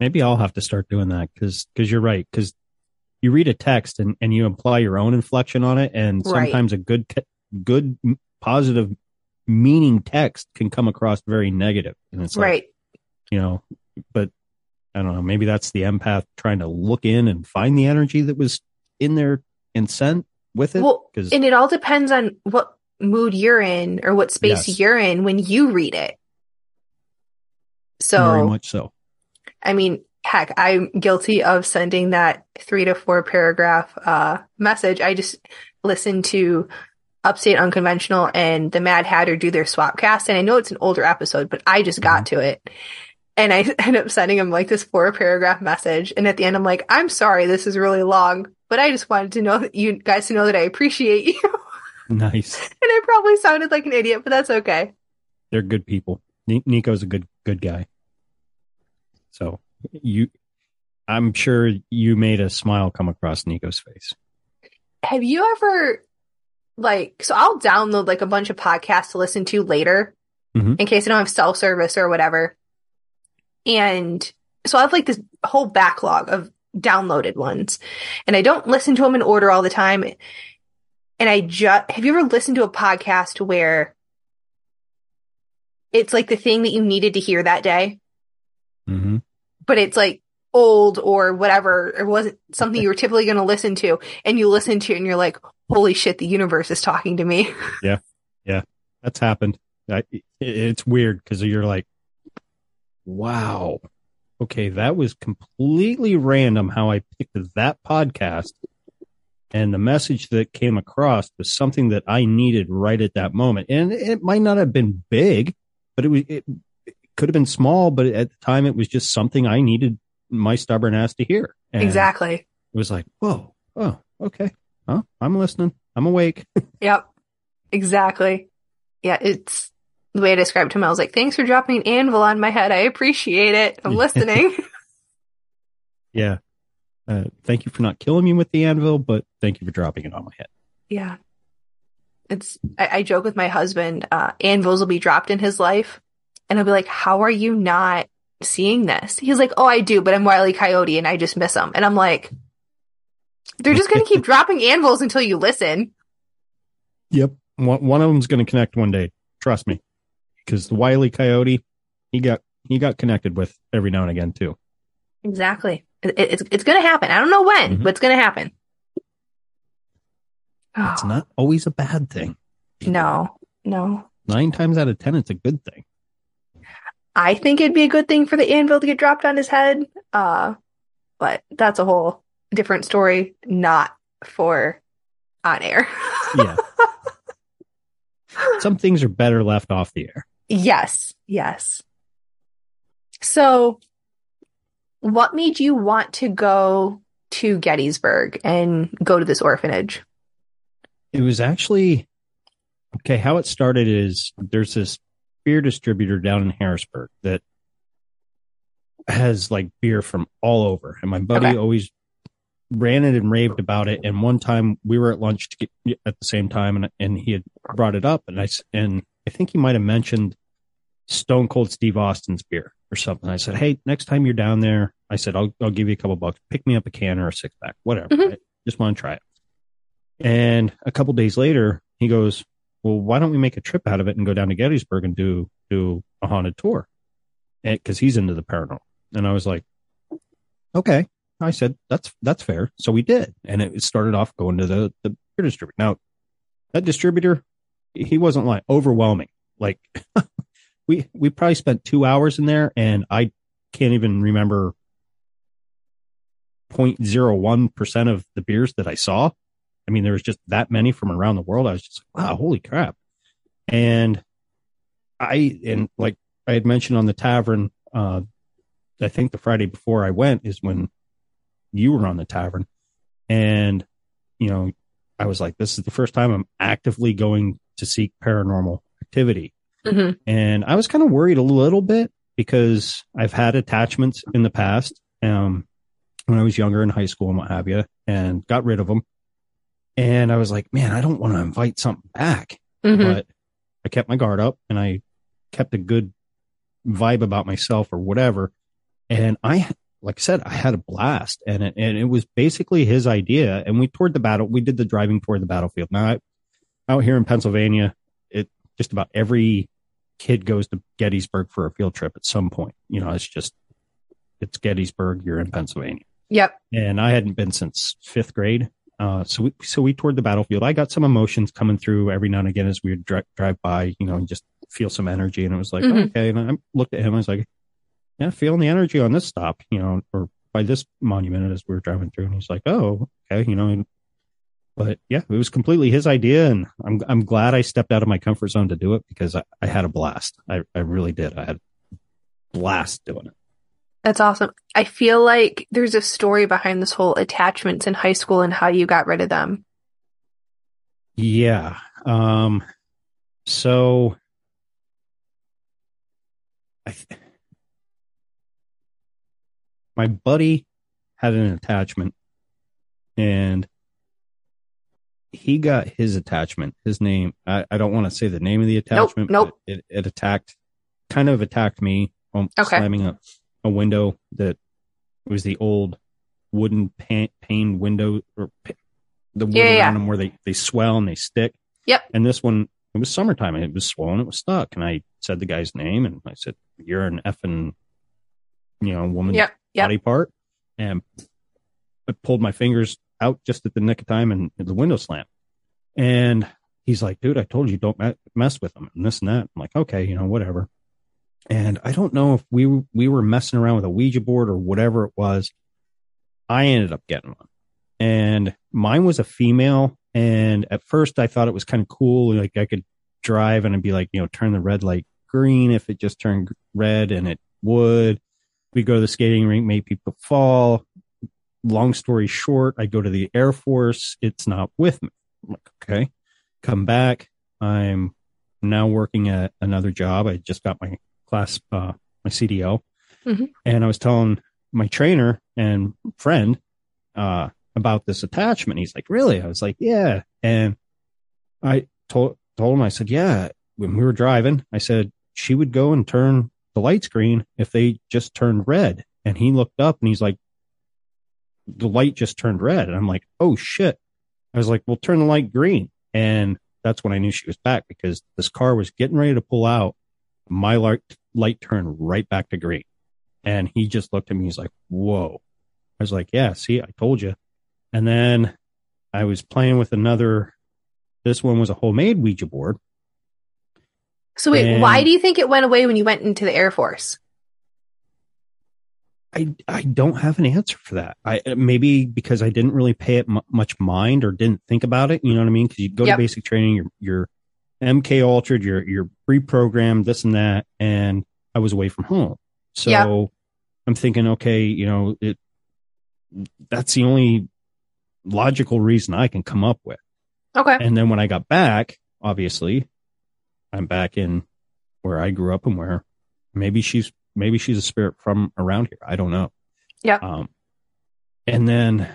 Maybe I'll have to start doing that because, because you're right. Because you read a text and, and you apply your own inflection on it. And sometimes right. a good, good, positive meaning text can come across very negative. And it's like, right. you know, but I don't know, maybe that's the empath trying to look in and find the energy that was in there and sent with it. Well, and it all depends on what mood you're in or what space yes. you're in when you read it. So very much so. I mean, heck, I'm guilty of sending that three to four paragraph uh, message. I just listened to Upstate Unconventional and the Mad Hatter do their swap cast. And I know it's an older episode, but I just got mm-hmm. to it. And I end up sending him like this four paragraph message. And at the end, I'm like, I'm sorry, this is really long, but I just wanted to know that you guys to know that I appreciate you. Nice. and I probably sounded like an idiot, but that's okay. They're good people. Nico's a good, good guy. So you, I'm sure you made a smile come across Nico's face. Have you ever like, so I'll download like a bunch of podcasts to listen to later mm-hmm. in case I don't have self service or whatever. And so I have like this whole backlog of downloaded ones and I don't listen to them in order all the time. And I just, have you ever listened to a podcast where it's like the thing that you needed to hear that day? Mm-hmm. But it's like old or whatever, or wasn't something you were typically going to listen to. And you listen to it and you're like, holy shit, the universe is talking to me. Yeah. Yeah. That's happened. I, it's weird because you're like, wow. Okay. That was completely random how I picked that podcast. And the message that came across was something that I needed right at that moment. And it might not have been big, but it was, it, it could have been small, but at the time it was just something I needed my stubborn ass to hear. And exactly. It was like, whoa, oh, okay. Oh, I'm listening. I'm awake. yep. Exactly. Yeah, it's the way I described him. I was like, thanks for dropping an anvil on my head. I appreciate it. I'm listening. yeah. Uh, thank you for not killing me with the anvil, but thank you for dropping it on my head. Yeah. It's, I, I joke with my husband, uh, anvils will be dropped in his life. And I'll be like, how are you not seeing this? He's like, oh, I do, but I'm Wiley Coyote and I just miss them. And I'm like, they're just going to keep dropping anvils until you listen. Yep. One, of them's going to connect one day. Trust me. Because the Wiley Coyote, he got, he got connected with every now and again too. Exactly. It, it's, it's going to happen. I don't know when, mm-hmm. but it's going to happen. It's oh. not always a bad thing. No, no. Nine times out of 10, it's a good thing. I think it'd be a good thing for the anvil to get dropped on his head. Uh, but that's a whole different story, not for on air. yeah. Some things are better left off the air. Yes. Yes. So, what made you want to go to Gettysburg and go to this orphanage? It was actually okay. How it started is there's this beer distributor down in Harrisburg that has like beer from all over. And my buddy okay. always ran it and raved about it. And one time we were at lunch at the same time and, and he had brought it up and I, and I think he might have mentioned Stone Cold Steve Austin's beer or something. I said, Hey, next time you're down there, I said, I'll, I'll give you a couple bucks, pick me up a can or a six pack, whatever. Mm-hmm. Right? Just want to try it. And a couple days later, he goes, well, why don't we make a trip out of it and go down to Gettysburg and do do a haunted tour? Because he's into the paranormal. And I was like, okay. I said that's that's fair. So we did, and it started off going to the the beer distributor. Now, that distributor, he wasn't like overwhelming. Like we we probably spent two hours in there, and I can't even remember 0.01 percent of the beers that I saw. I mean, there was just that many from around the world. I was just like, wow, holy crap. And I, and like I had mentioned on the tavern, uh, I think the Friday before I went is when you were on the tavern. And, you know, I was like, this is the first time I'm actively going to seek paranormal activity. Mhm. And I was kind of worried a little bit because I've had attachments in the past, um, when I was younger in high school and what have you, and got rid of them. And I was like, man, I don't want to invite something back, Mhm. but I kept my guard up and I kept a good vibe about myself or whatever. And I, like I said, I had a blast and it, and it was basically his idea. And we toured the battle. We did the driving toward the battlefield. Now I, out here in Pennsylvania, it just about every kid goes to Gettysburg for a field trip at some point. You know, it's just, it's Gettysburg. You're in Pennsylvania Yep. and I hadn't been since fifth grade. Uh, so we, so we toured the battlefield. I got some emotions coming through every now and again as we would dri- drive by, you know, and just feel some energy. And it was like, Mhm. okay. And I looked at him. I was like, yeah, feeling the energy on this stop, you know, or by this monument as we were driving through. And he's like, oh, okay, you know. And, but yeah, it was completely his idea, and I'm I'm glad I stepped out of my comfort zone to do it because I, I had a blast. I I really did. I had a blast doing it. That's awesome. I feel like there's a story behind this whole attachments in high school and how you got rid of them. Yeah. Um, so I, th- my buddy had an attachment and he got his attachment, his name. I, I don't want to say the name of the attachment. nope. but It, it attacked, kind of attacked me, um, Okay. slamming a, a window that was the old wooden pan, pane window or pa- the wood Yeah, yeah, around them where they, they swell and they stick. Yep. And this one, it was summertime and it was swollen. It was stuck. And I said the guy's name and I said, you're an effing, you know, woman Yep. Yep. body part. And I pulled my fingers out just at the nick of time and the window slammed. And he's like, dude, I told you don't mess with them and this and that. I'm like, okay, you know, whatever. And I don't know if we we were messing around with a Ouija board or whatever it was. I ended up getting one, and mine was a female. And at first, I thought it was kind of cool, like I could drive and I'd be like, you know, turn the red light green if it just turned red, and it would. We go to the skating rink, make people fall. Long story short, I go to the Air Force. It's not with me. I'm like, okay, come back. I'm now working at another job. I just got my class, uh, my CDL. Mhm. And I was telling my trainer and friend, uh, about this attachment. He's like, really? I was like, yeah. And I told, told him, I said, yeah, when we were driving, I said, she would go and turn the light screen if they just turned red. And he looked up and he's like, the light just turned red. And I'm like, oh shit. I was like, well, turn the light green. And that's when I knew she was back because this car was getting ready to pull out. My light, light turned right back to green. And he just looked at me. He's like, whoa. I was like, yeah, see, I told you. And then I was playing with another, this one was a homemade Ouija board. So wait, And- why do you think it went away when you went into the Air Force? I, I don't have an answer for that. I maybe because I didn't really pay it mu much mind or didn't think about it. You know what I mean? Because you go Yep. to basic training, you're you're MK altered, you're you're pre-programmed, this and that, and I was away from home, so Yep. I'm thinking, okay, you know, it that's the only logical reason I can come up with. Okay. And then when I got back, obviously, I'm back in where I grew up and where maybe she's maybe she's a spirit from around here. I don't know. Yeah. Um, and then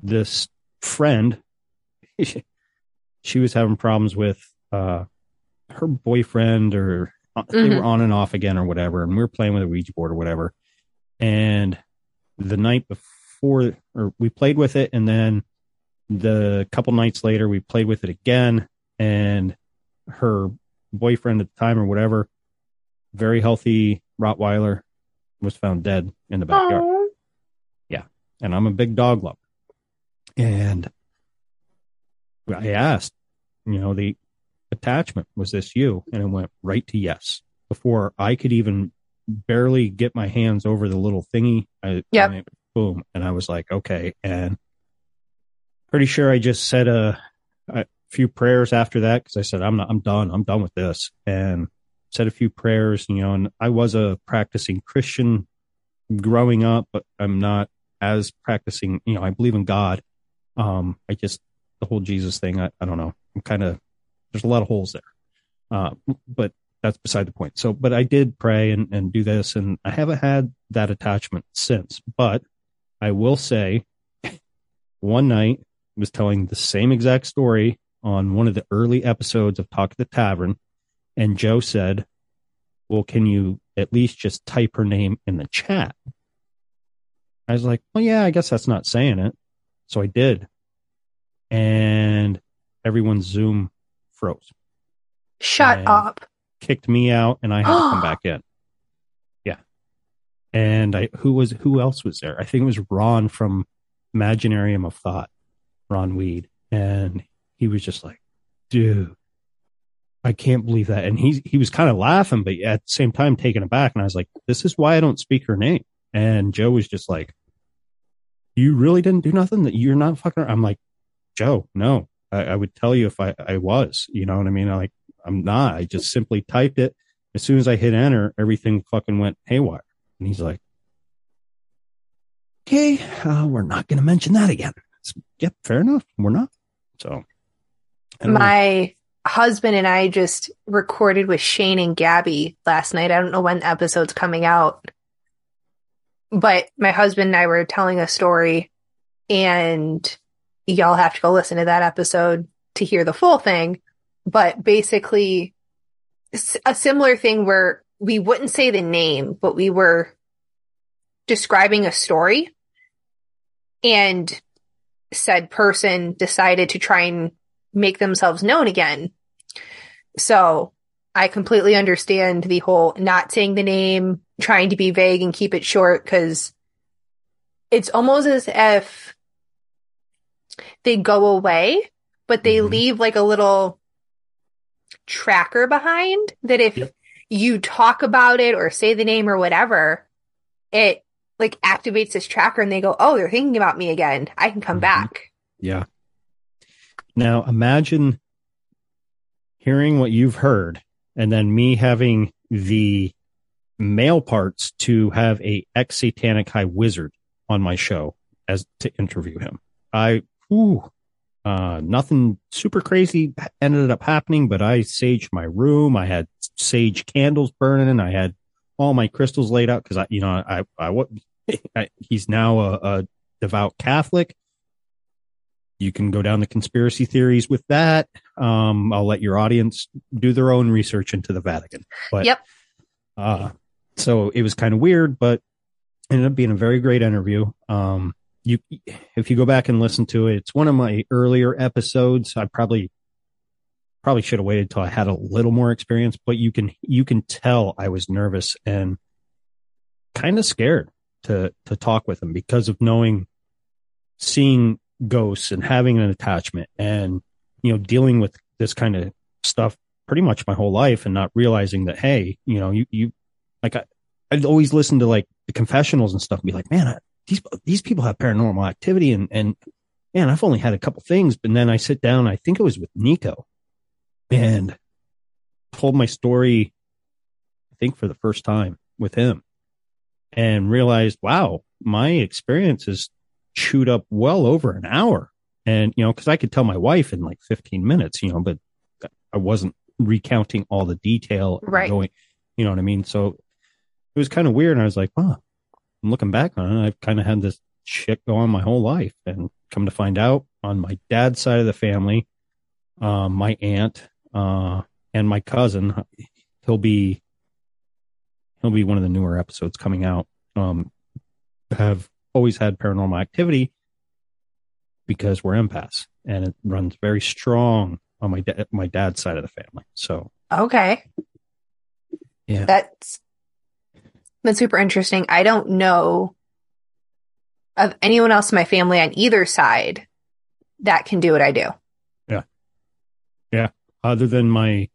this friend, she was having problems with uh her boyfriend or uh, they were on and off again or whatever, and we were playing with a Ouija board or whatever. And the night before, or we played with it, and then the couple nights later, we played with it again, and her boyfriend at the time or whatever, very healthy Rottweiler, was found dead in the backyard. Yeah, And I'm a big dog lover. And I asked, you know, the attachment, was this you? And it went right to yes. Before I could even barely get my hands over the little thingy, I, Yep. it- boom. And I was like, okay. And pretty sure I just said a, a few prayers after that because I said, I'm not, I'm done. I'm done with this. And said a few prayers, you know, and I was a practicing Christian growing up, but I'm not as practicing, you know, I believe in God. Um, I just the whole Jesus thing. I, I don't know. I'm kind of there's a lot of holes there. Uh, but that's beside the point. So, but I did pray and, and do this, and I haven't had that attachment since. But I will say, one night I was telling the same exact story on one of the early episodes of Talk at the Tavern, and Joe said, "Well, can you at least just type her name in the chat?" I was like, "Well, yeah, I guess that's not saying it." So I did, and everyone's Zoom froze. Shut up. kicked me out and I had to come back in. Yeah. And I who was who else was there? I think it was Ron from Imaginarium of Thought, Ron Weed. And he was just like, dude, I can't believe that. And he he was kind of laughing, but at the same time taken aback. And I was like, this is why I don't speak her name. And Joe was just like, You really didn't do nothing? That you're not fucking I'm like, Joe, no. I, I would tell you if I, I was, you know what I mean? Like I'm not. I just simply typed it. As soon as I hit enter, everything fucking went haywire. And he's like, okay, uh, we're not going to mention that again. Yep, fair enough. We're not. So, don't know. My husband and I just recorded with Shane and Gabby last night. I don't know when the episode's coming out, but my husband and I were telling a story, and y'all have to go listen to that episode to hear the full thing. But basically, a similar thing where we wouldn't say the name, but we were describing a story, and said person decided to try and make themselves known again. So I completely understand the whole not saying the name, trying to be vague and keep it short because it's almost as if they go away, but they Mhm. leave like a little tracker behind that if Yep. you talk about it or say the name or whatever, it like activates this tracker and they go, Oh, they're thinking about me again. I can come Mhm. back. Yeah. Now imagine hearing what you've heard and then me having the male parts to have a ex satanic high wizard on my show as to interview him. I, ooh, uh, nothing super crazy ended up happening, but I saged my room. I had sage candles burning. I had all my crystals laid out because I, you know, I, I, what, I, he's now a, a devout Catholic you can go down the conspiracy theories with that. Um, I'll let your audience do their own research into the Vatican. But Yep. uh, so it was kind of weird, but ended up being a very great interview. Um, you, if you go back and listen to it, it's one of my earlier episodes. I probably, probably should have waited till I had a little more experience, but you can, you can tell I was nervous and kind of scared to, to talk with him because of knowing, seeing ghosts and having an attachment and, you know, dealing with this kind of stuff pretty much my whole life and not realizing that, hey, you know, you, you, like I, I'd always listen to like the confessionals and stuff and be like, man, I, these, these people have paranormal activity and, and man, I've only had a couple things, but then I sit down, I think it was with Nico and told my story, I think for the first time with him and realized, wow, my experience is chewed up well over an hour. And, you know, cause I could tell my wife in like 15 minutes, you know, but I wasn't recounting all the detail. Right. Going, you know what I mean? So it was kind of weird. And I was like, wow, I'm looking back on it. I've kind of had this shit go on my whole life and come to find out on my dad's side of the family, um, my aunt, uh, and my cousin, he'll be, he'll be one of the newer episodes coming out. Um, have always had paranormal activity because we're empaths and it runs very strong on my da- my dad's side of the family. So Okay. Yeah. That's that's super interesting. I don't know of anyone else in my family on either side that can do what I do. Yeah. Yeah. Other than my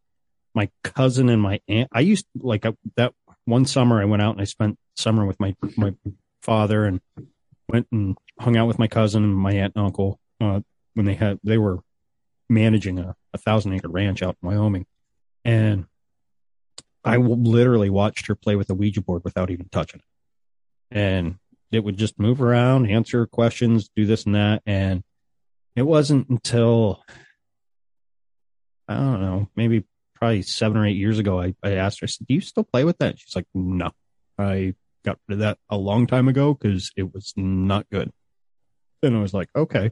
my cousin and my aunt, I used like that one summer I went out and I spent summer with my my father and went and hung out with my cousin and my aunt and uncle uh, when they had they were managing a, a thousand acre ranch out in Wyoming, and I literally watched her play with the Ouija board without even touching it, and it would just move around, answer questions, do this and that, and it wasn't until I don't know, maybe probably seven or eight years ago. I, I asked her, I said, "Do you still play with that?" She's like, "No, I got rid of that a long time ago because it was not good." And I was like, "Okay,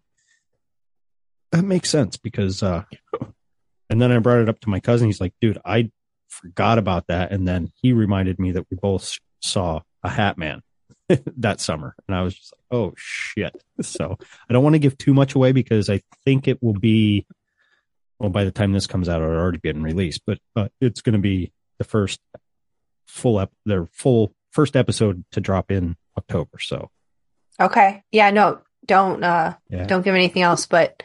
that makes sense." Because, uh, and then I brought it up to my cousin. He's like, "Dude, I forgot about that," and then he reminded me that we both saw a Hat Man that summer, and I was just like, "Oh shit!" So I don't want to give too much away because I think it will be. Well, by the time this comes out, it'll already been released, but uh, it's going to be the first full up, ep- their full first episode to drop in October. So Okay. Yeah, no, don't uh yeah, don't give anything else, but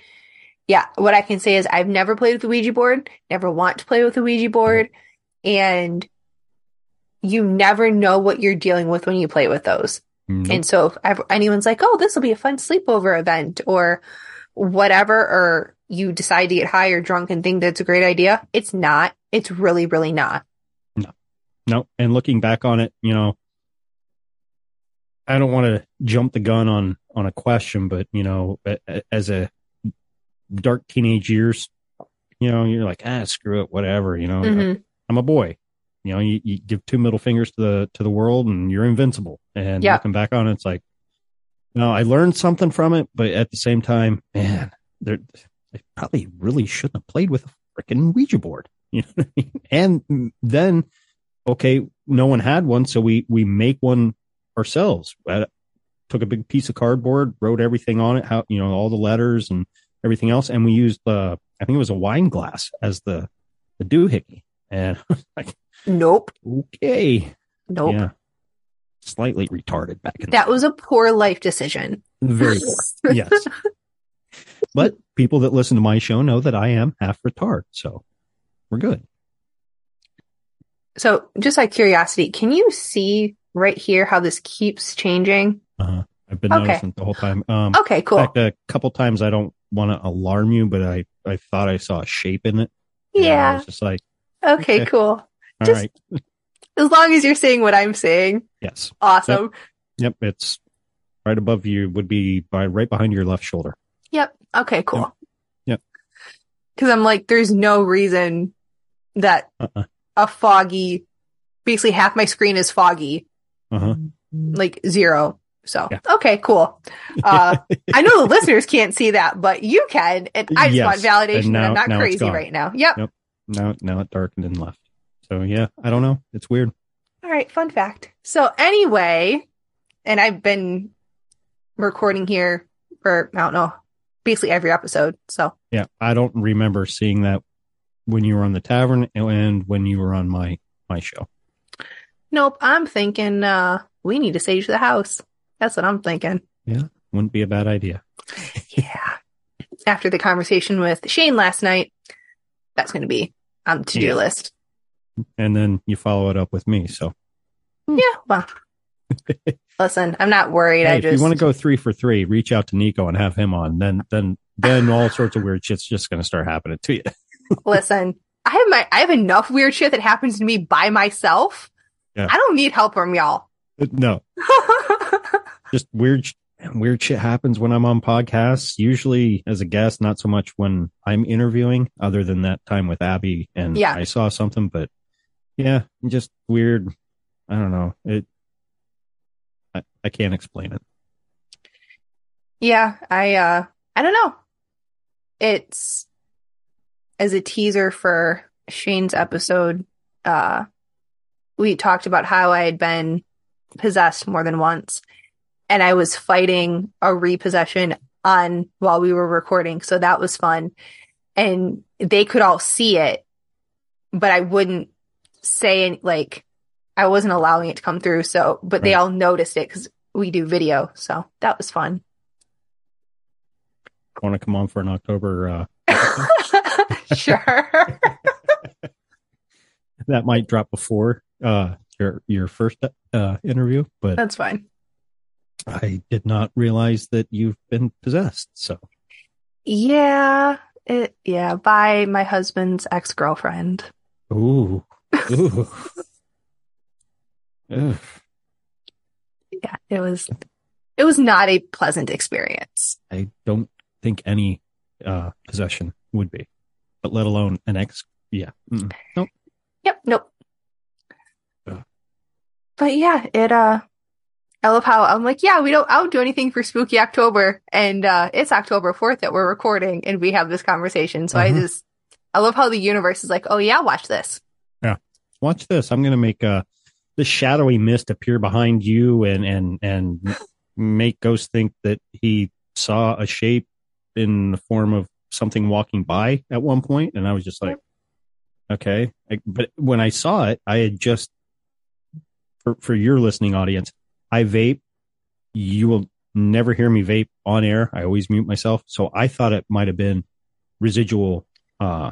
yeah, what I can say is I've never played with the Ouija board, never want to play with the Ouija board, and you never know what you're dealing with when you play with those. Nope. And so if anyone's like, "Oh, this will be a fun sleepover event," or whatever, or you decide to get high or drunk and think that's a great idea, it's not. It's really, really not. no. No. And looking back on it, you know, I don't want to jump the gun on on a question, but you know, as a dark teenage years, you know, you're like, ah, screw it, whatever. You know, Mhm. I'm a boy. You know, you, you give two middle fingers to the to the world, and you're invincible. And Yeah. looking back on it, it's like, no, I learned something from it, but at the same time, man, they're, probably really shouldn't have played with a freaking Ouija board. You know what I mean? And then, okay, no one had one, so we we make one ourselves. Uh, took a big piece of cardboard, wrote everything on it, how you know all the letters and everything else, and we used uh, I think it was a wine glass as the the doohickey, and like Nope. okay, Nope. yeah, slightly retarded back in That was a poor life decision. very poor. yes. But people that listen to my show know that I am half retard, so we're good. So, just out of curiosity, can you see right here how this keeps changing? Uh, I've been Okay. noticing the whole time. Um, Okay, cool. In fact, a couple times I don't want to alarm you, but I I thought I saw a shape in it. and I Yeah. was just like, Okay, cool. all Just- right, As long as you're saying what I'm saying, yes, awesome. yep, it's right above you. Would be by right behind your left shoulder. Yep. Okay, cool. Yep. Because I'm like, there's no reason that Uh-uh. a foggy, basically half my screen is foggy, Uh huh. like zero. So, Yeah. okay, cool. Uh, I know the listeners can't see that, but you can. And I just Yes, want validation and that now- I'm not crazy right now. Yep. Yep. Now now it darkened and left. So yeah, I don't know. It's weird. All right, fun fact. So anyway, and I've been recording here for I don't know, basically every episode. So Yeah, I don't remember seeing that when you were on the tavern and when you were on my my show. nope, I'm thinking uh we need to sage the house. That's what I'm thinking. Yeah, wouldn't be a bad idea. Yeah. After the conversation with Shane last night, that's going to be on the to-do Yeah. list. And then you follow it up with me. So Yeah, well. Listen, I'm not worried. hey, I if just you want to go three for three, reach out to Nico and have him on. Then then then all sorts of weird shit's just going to start happening to you. listen. I have my I have enough weird shit that happens to me by myself. Yeah. I don't need help from y'all. Uh, no, just weird sh- weird shit happens when I'm on podcasts. Usually as a guest, not so much when I'm interviewing. Other than that time with Abby and Yeah. I saw something, but yeah, just weird. I don't know. It. I, I can't explain it. Yeah, I uh I don't know. It's as a teaser for Shane's episode, uh we talked about how I had been possessed more than once and I was fighting a repossession on while we were recording, so that was fun. And they could all see it, but I wouldn't say any, like I wasn't allowing it to come through, so but they all noticed it cuz we do video, so that was fun. Want to come on for an October? Uh, sure. that might drop before uh, your your first uh, interview, but That's fine. I did not realize that you've been possessed. So Yeah. It, yeah, by my husband's ex girlfriend. ooh, ooh. Yeah, it was, it was not a pleasant experience. I don't think any uh, possession would be, but let alone an ex. Yeah. Mm-mm. Nope. Yep. Nope. Yeah. But yeah, it, uh, I love how I'm like, yeah, we don't, I don't do anything for spooky October. And, uh, it's October 4th that we're recording and we have this conversation. So I Mhm. just, I love how the universe is like, oh yeah, watch this. Yeah. Watch this. I'm going to make uh, the shadowy mist appear behind you and and and make Ghost think that he saw a shape in the form of something walking by at one point, and I was just like, okay. I, but when I saw it, I had just for for your listening audience, I vape. You will never hear me vape on air. I always mute myself, so I thought it might have been residual uh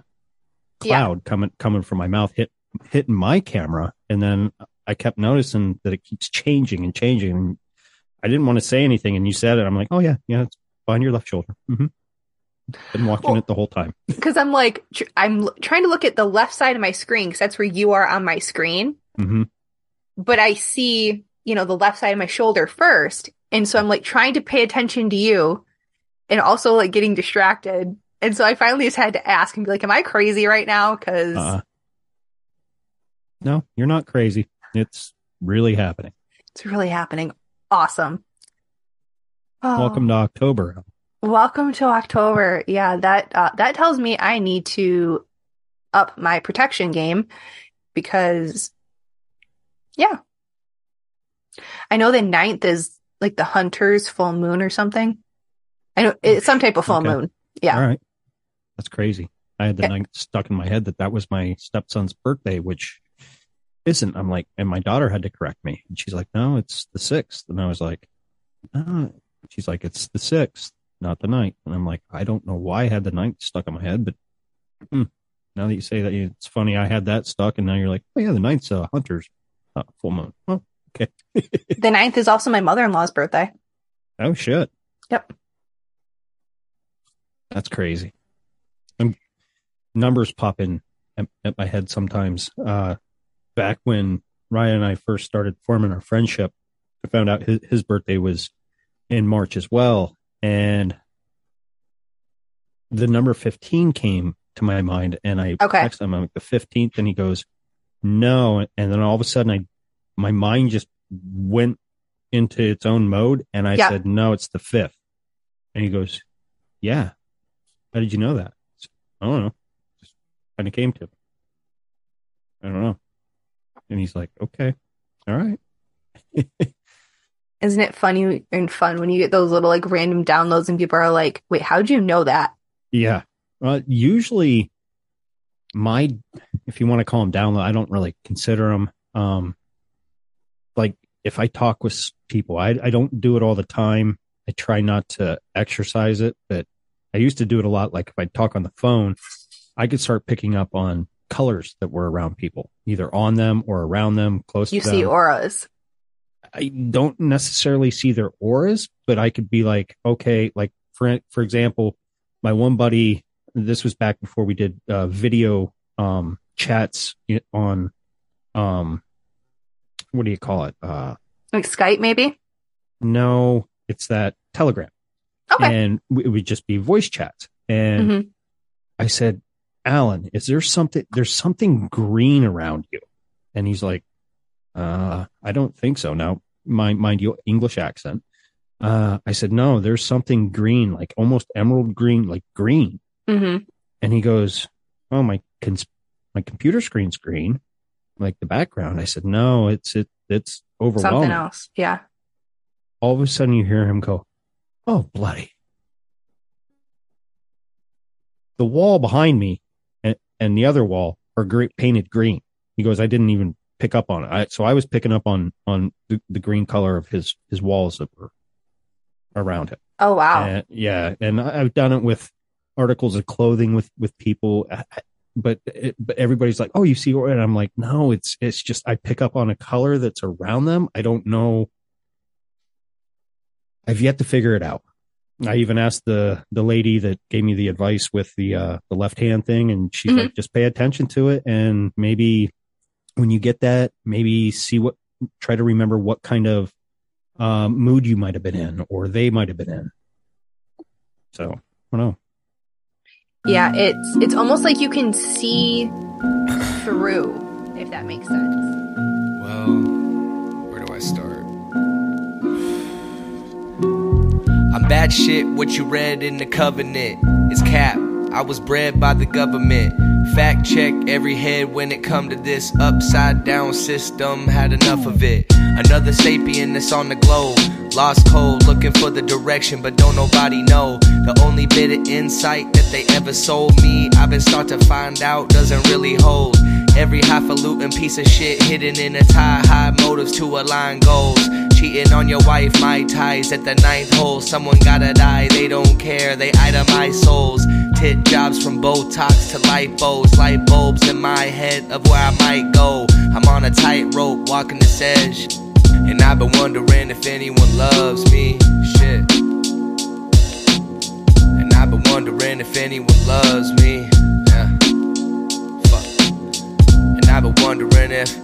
Yeah. cloud coming coming from my mouth hit hitting my camera. And then I kept noticing that it keeps changing and changing. And I didn't want to say anything. And you said it. I'm like oh yeah yeah it's behind your left shoulder. Hmm been watching Well- it the whole time. Cause I'm like, tr- I'm l- trying to look at the left side of my screen because that's where you are on my screen. hmm but I see, you know, the left side of my shoulder first. And so I'm like trying to pay attention to you and also like getting distracted. And so I finally just had to ask and be like, am I crazy right now? Cause uh, no you're not crazy it's really happening it's really happening. Awesome. Oh, welcome to October welcome to October. Yeah. That, uh, that tells me I need to up my protection game because yeah, I know the ninth is like the hunter's full moon or something. I know it's some type of full Okay. moon. Yeah. all right that's crazy I had the Yeah. night stuck in my head that that was my stepson's birthday which isn't I'm like and my daughter had to correct me and she's like no it's the 6th and I was like no she's like it's the 6th not the ninth and I'm like I don't know why I had the ninth stuck in my head but hmm, now that you say that it's funny I had that stuck and now you're like oh yeah the ninth's uh, hunter's uh, full moon oh okay The ninth is also my mother-in-law's birthday. oh shit Yep. That's crazy. And numbers pop in at, at my head sometimes. Uh, back when Ryan and I first started forming our friendship, I found out his, his birthday was in March as well. And the number 15 came to my mind and I Okay. texted him I'm like the 15th and he goes, no. And then all of a sudden I, my mind just went into its own mode and I Yeah. said, no, it's the fifth. And he goes, yeah. How did you know that? I don't know. Just kind of came to me. I don't know. And he's like, okay, all right. Isn't it funny and fun when you get those little like random downloads and people are like, wait, how'd you know that? Yeah. Uh, usually, my, if you want to call them download, I don't really consider them. Um, if I talk with people, I, I don't do it all the time. I try not to exercise it, but I used to do it a lot. Like if I talk on the phone, I could start picking up on colors that were around people, either on them or around them, close You to them. see auras. I don't necessarily see their auras, but I could be like, okay, like for for example, my one buddy. This was back before we did uh, video um, chats on, um, what do you call it? Uh, Like Skype, maybe? no, it's that Telegram, Okay. and it would just be voice chats. And Mhm. I said, Alan, is there something? There's something green around you, and he's like, uh, I don't think so. Now, mind mind you, English accent. Uh, I said, no, there's something green, like almost emerald green, like green. hmm And he goes, oh my, cons- my computer screen's green, like the background. I said, no, it's it, it's overwhelming. Something else. Yeah. All of a sudden, you hear him go, oh bloody. The wall behind me and, and the other wall are great painted green. He goes, I didn't even pick up on it. I, so I was picking up on on the, the green color of his his walls that were around him. Oh, wow. And, yeah, and I- I've done it with articles of clothing with with people, I- but it, but everybody's like, "Oh, you see," and I'm like, "No, it's it's just I pick up on a color that's around them. I don't know. I've yet to figure it out. I even asked the the lady that gave me the advice with the uh the left hand thing, and she's Mhm. like, just pay attention to it, and maybe when you get that, maybe see what try to remember what kind of um, mood you might have been in or they might have been in. So I don't know. Yeah, it's it's almost like you can see through, if that makes sense. Well, where do I start? I'm bad shit, what you read in the covenant is cap. I was bred by the government. Fact check every head when it come to this upside down system. Had enough of it. Another sapien that's on the globe. Lost cold, looking for the direction, but don't nobody know. The only bit of insight that they ever sold me, I've been start to find out doesn't really hold. Every highfalutin piece of shit hidden in a tie, high motives to align goals. Cheating on your wife, my ties at the ninth hole. Someone gotta die, they don't care, they itemize souls. Tit jobs from Botox to lipos, light bulbs in my head of where I might go. I'm on a tightrope, walking this edge. And I've been wondering if anyone loves me. Shit. And I've been wondering if anyone loves me. Yeah. Fuck. And I've been wondering if.